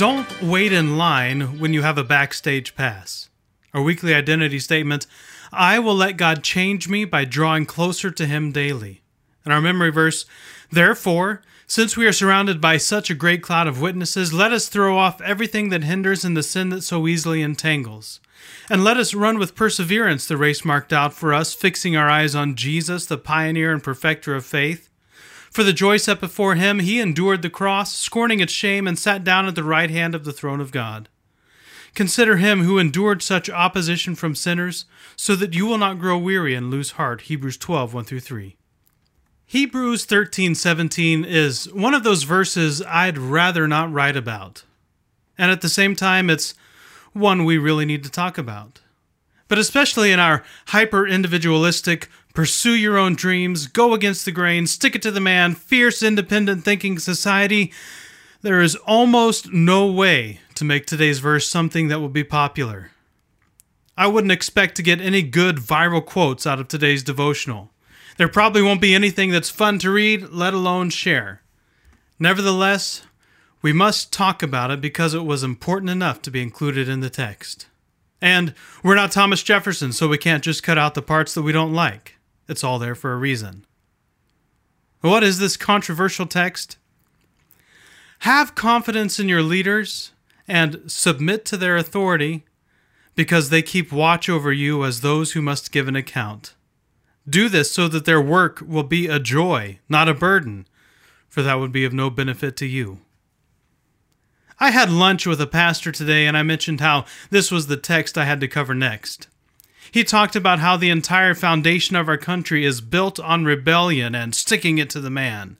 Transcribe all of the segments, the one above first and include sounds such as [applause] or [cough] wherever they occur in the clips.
Don't wait in line when you have a backstage pass. Our weekly identity statement I will let God change me by drawing closer to Him daily. And our memory verse Therefore, since we are surrounded by such a great cloud of witnesses, let us throw off everything that hinders and the sin that so easily entangles. And let us run with perseverance the race marked out for us, fixing our eyes on Jesus, the pioneer and perfecter of faith. For the joy set before him, he endured the cross, scorning its shame, and sat down at the right hand of the throne of God. Consider him who endured such opposition from sinners, so that you will not grow weary and lose heart. Hebrews 12, 1 through 3. Hebrews 13, 17 is one of those verses I'd rather not write about. And at the same time, it's one we really need to talk about. But especially in our hyper individualistic, pursue your own dreams, go against the grain, stick it to the man, fierce independent thinking society, there is almost no way to make today's verse something that will be popular. I wouldn't expect to get any good viral quotes out of today's devotional. There probably won't be anything that's fun to read, let alone share. Nevertheless, we must talk about it because it was important enough to be included in the text. And we're not Thomas Jefferson, so we can't just cut out the parts that we don't like. It's all there for a reason. What is this controversial text? Have confidence in your leaders and submit to their authority because they keep watch over you as those who must give an account. Do this so that their work will be a joy, not a burden, for that would be of no benefit to you. I had lunch with a pastor today and I mentioned how this was the text I had to cover next. He talked about how the entire foundation of our country is built on rebellion and sticking it to the man.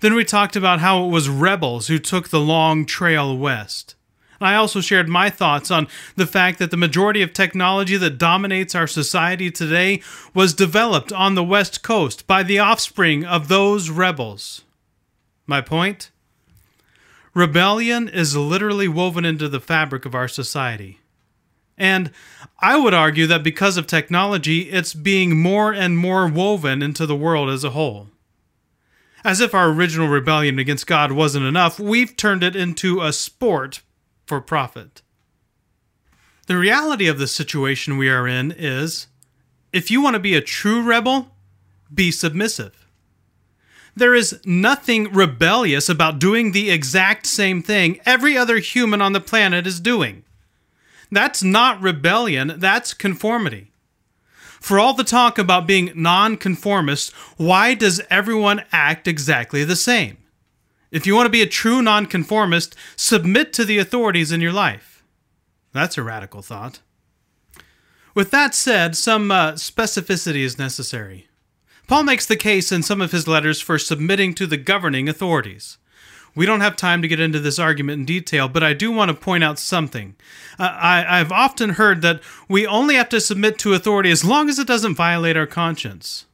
Then we talked about how it was rebels who took the long trail west. I also shared my thoughts on the fact that the majority of technology that dominates our society today was developed on the West Coast by the offspring of those rebels. My point? Rebellion is literally woven into the fabric of our society. And I would argue that because of technology, it's being more and more woven into the world as a whole. As if our original rebellion against God wasn't enough, we've turned it into a sport for profit. The reality of the situation we are in is if you want to be a true rebel, be submissive. There is nothing rebellious about doing the exact same thing every other human on the planet is doing. That's not rebellion, that's conformity. For all the talk about being nonconformist, why does everyone act exactly the same? If you want to be a true nonconformist, submit to the authorities in your life. That's a radical thought. With that said, some uh, specificity is necessary. Paul makes the case in some of his letters for submitting to the governing authorities. We don't have time to get into this argument in detail, but I do want to point out something. Uh, I, I've often heard that we only have to submit to authority as long as it doesn't violate our conscience.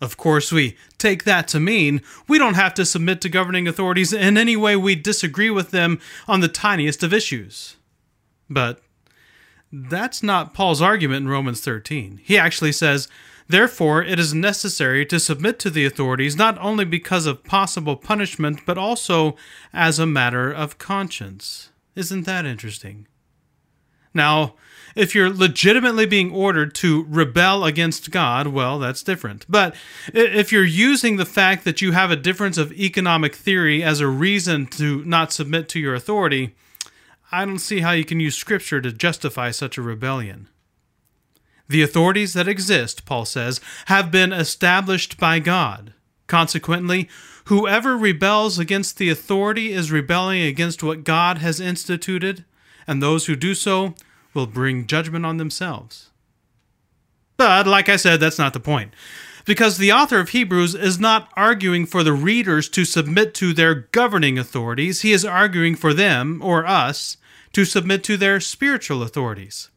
Of course, we take that to mean we don't have to submit to governing authorities in any way we disagree with them on the tiniest of issues. But that's not Paul's argument in Romans 13. He actually says, Therefore, it is necessary to submit to the authorities not only because of possible punishment, but also as a matter of conscience. Isn't that interesting? Now, if you're legitimately being ordered to rebel against God, well, that's different. But if you're using the fact that you have a difference of economic theory as a reason to not submit to your authority, I don't see how you can use Scripture to justify such a rebellion. The authorities that exist, Paul says, have been established by God. Consequently, whoever rebels against the authority is rebelling against what God has instituted, and those who do so will bring judgment on themselves. But, like I said, that's not the point. Because the author of Hebrews is not arguing for the readers to submit to their governing authorities, he is arguing for them, or us, to submit to their spiritual authorities.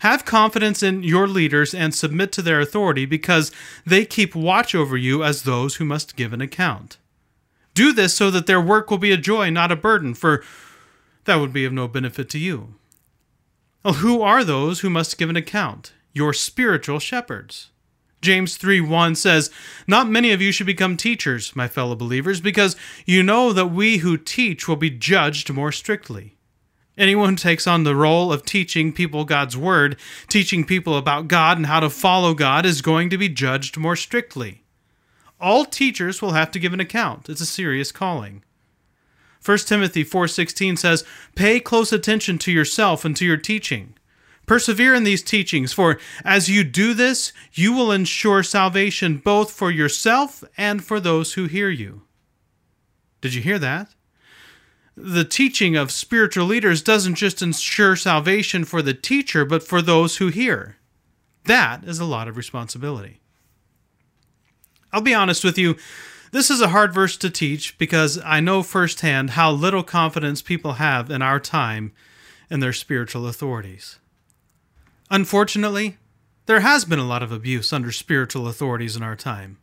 Have confidence in your leaders and submit to their authority because they keep watch over you as those who must give an account. Do this so that their work will be a joy, not a burden, for that would be of no benefit to you. Well, who are those who must give an account? Your spiritual shepherds. James 3 1 says, Not many of you should become teachers, my fellow believers, because you know that we who teach will be judged more strictly. Anyone who takes on the role of teaching people God's Word, teaching people about God and how to follow God, is going to be judged more strictly. All teachers will have to give an account. It's a serious calling. 1 Timothy 4:16 says, "Pay close attention to yourself and to your teaching. Persevere in these teachings, for as you do this, you will ensure salvation both for yourself and for those who hear you." Did you hear that? The teaching of spiritual leaders doesn't just ensure salvation for the teacher, but for those who hear. That is a lot of responsibility. I'll be honest with you, this is a hard verse to teach because I know firsthand how little confidence people have in our time in their spiritual authorities. Unfortunately, there has been a lot of abuse under spiritual authorities in our time.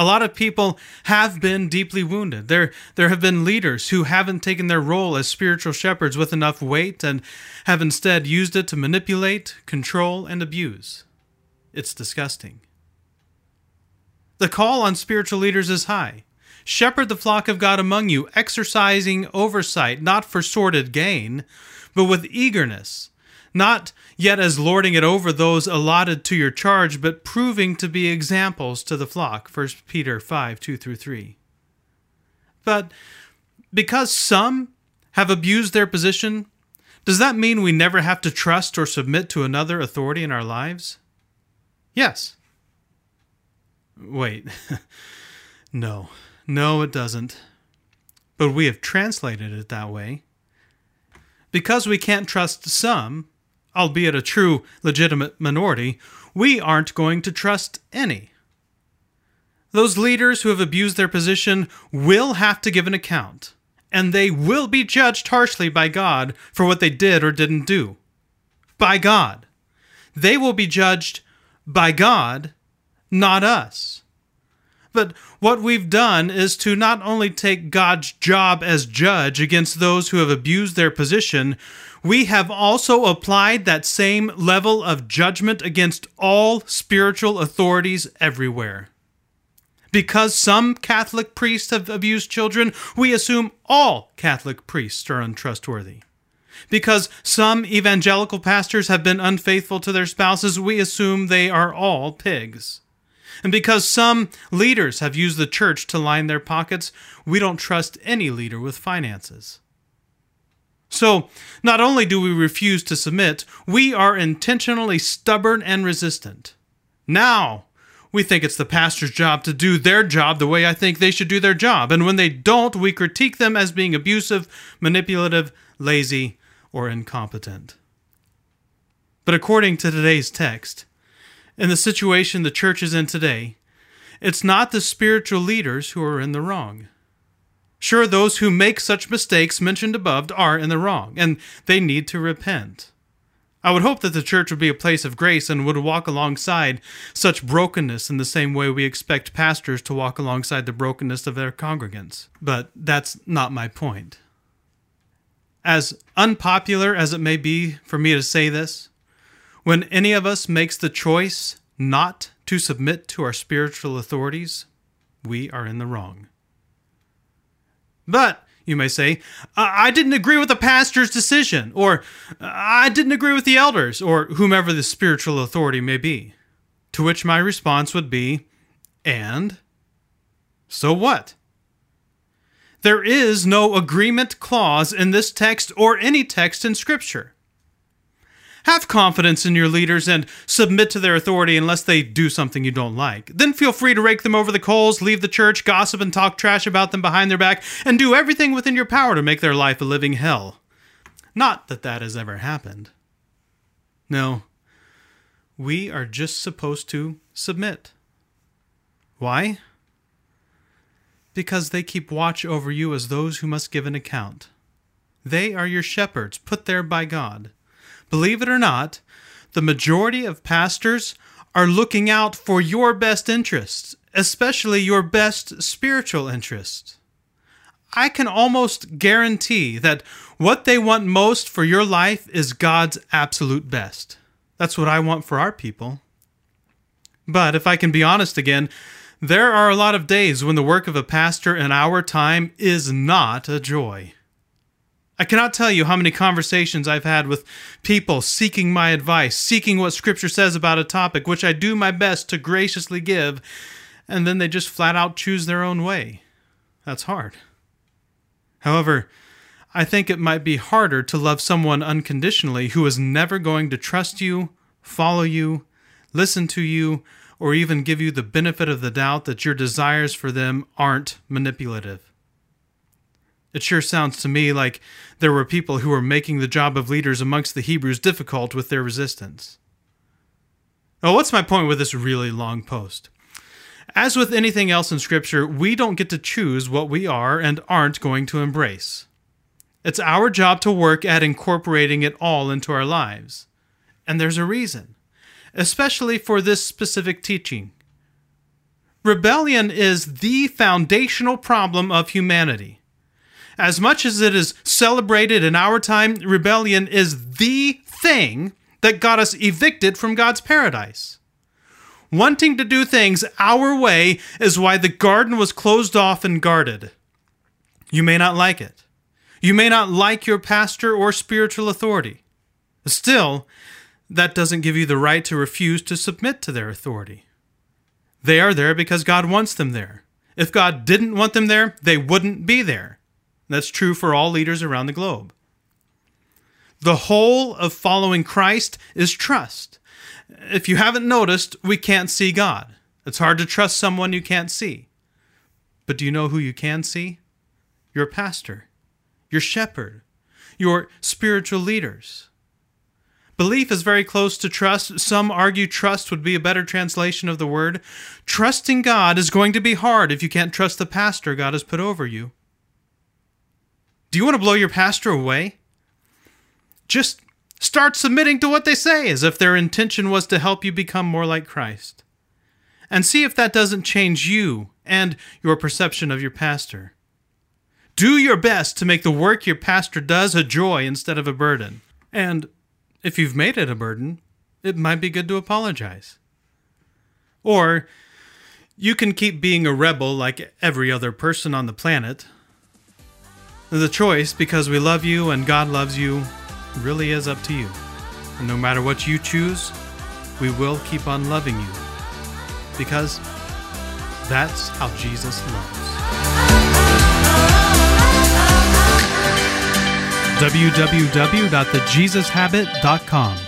A lot of people have been deeply wounded. There, there have been leaders who haven't taken their role as spiritual shepherds with enough weight and have instead used it to manipulate, control, and abuse. It's disgusting. The call on spiritual leaders is high. Shepherd the flock of God among you, exercising oversight, not for sordid gain, but with eagerness not yet as lording it over those allotted to your charge, but proving to be examples to the flock. 1 Peter 5 2 through 3. But because some have abused their position, does that mean we never have to trust or submit to another authority in our lives? Yes. Wait. [laughs] no. No, it doesn't. But we have translated it that way. Because we can't trust some, albeit a true legitimate minority, we aren't going to trust any. Those leaders who have abused their position will have to give an account, and they will be judged harshly by God for what they did or didn't do. By God. They will be judged by God, not us. But what we've done is to not only take God's job as judge against those who have abused their position, we have also applied that same level of judgment against all spiritual authorities everywhere. Because some Catholic priests have abused children, we assume all Catholic priests are untrustworthy. Because some evangelical pastors have been unfaithful to their spouses, we assume they are all pigs. And because some leaders have used the church to line their pockets, we don't trust any leader with finances. So, not only do we refuse to submit, we are intentionally stubborn and resistant. Now, we think it's the pastor's job to do their job the way I think they should do their job. And when they don't, we critique them as being abusive, manipulative, lazy, or incompetent. But according to today's text, in the situation the church is in today, it's not the spiritual leaders who are in the wrong. Sure, those who make such mistakes mentioned above are in the wrong, and they need to repent. I would hope that the church would be a place of grace and would walk alongside such brokenness in the same way we expect pastors to walk alongside the brokenness of their congregants. But that's not my point. As unpopular as it may be for me to say this, when any of us makes the choice not to submit to our spiritual authorities, we are in the wrong. But, you may say, I didn't agree with the pastor's decision, or I didn't agree with the elders, or whomever the spiritual authority may be. To which my response would be, and? So what? There is no agreement clause in this text or any text in Scripture. Have confidence in your leaders and submit to their authority unless they do something you don't like. Then feel free to rake them over the coals, leave the church, gossip, and talk trash about them behind their back, and do everything within your power to make their life a living hell. Not that that has ever happened. No, we are just supposed to submit. Why? Because they keep watch over you as those who must give an account. They are your shepherds, put there by God. Believe it or not, the majority of pastors are looking out for your best interests, especially your best spiritual interests. I can almost guarantee that what they want most for your life is God's absolute best. That's what I want for our people. But if I can be honest again, there are a lot of days when the work of a pastor in our time is not a joy. I cannot tell you how many conversations I've had with people seeking my advice, seeking what Scripture says about a topic, which I do my best to graciously give, and then they just flat out choose their own way. That's hard. However, I think it might be harder to love someone unconditionally who is never going to trust you, follow you, listen to you, or even give you the benefit of the doubt that your desires for them aren't manipulative. It sure sounds to me like there were people who were making the job of leaders amongst the Hebrews difficult with their resistance. Well, what's my point with this really long post? As with anything else in Scripture, we don't get to choose what we are and aren't going to embrace. It's our job to work at incorporating it all into our lives. And there's a reason, especially for this specific teaching. Rebellion is the foundational problem of humanity. As much as it is celebrated in our time, rebellion is the thing that got us evicted from God's paradise. Wanting to do things our way is why the garden was closed off and guarded. You may not like it. You may not like your pastor or spiritual authority. Still, that doesn't give you the right to refuse to submit to their authority. They are there because God wants them there. If God didn't want them there, they wouldn't be there. That's true for all leaders around the globe. The whole of following Christ is trust. If you haven't noticed, we can't see God. It's hard to trust someone you can't see. But do you know who you can see? Your pastor, your shepherd, your spiritual leaders. Belief is very close to trust. Some argue trust would be a better translation of the word. Trusting God is going to be hard if you can't trust the pastor God has put over you. Do you want to blow your pastor away? Just start submitting to what they say as if their intention was to help you become more like Christ. And see if that doesn't change you and your perception of your pastor. Do your best to make the work your pastor does a joy instead of a burden. And if you've made it a burden, it might be good to apologize. Or you can keep being a rebel like every other person on the planet, the choice, because we love you and God loves you, really is up to you. And no matter what you choose, we will keep on loving you. Because that's how Jesus loves. www.thejesushabit.com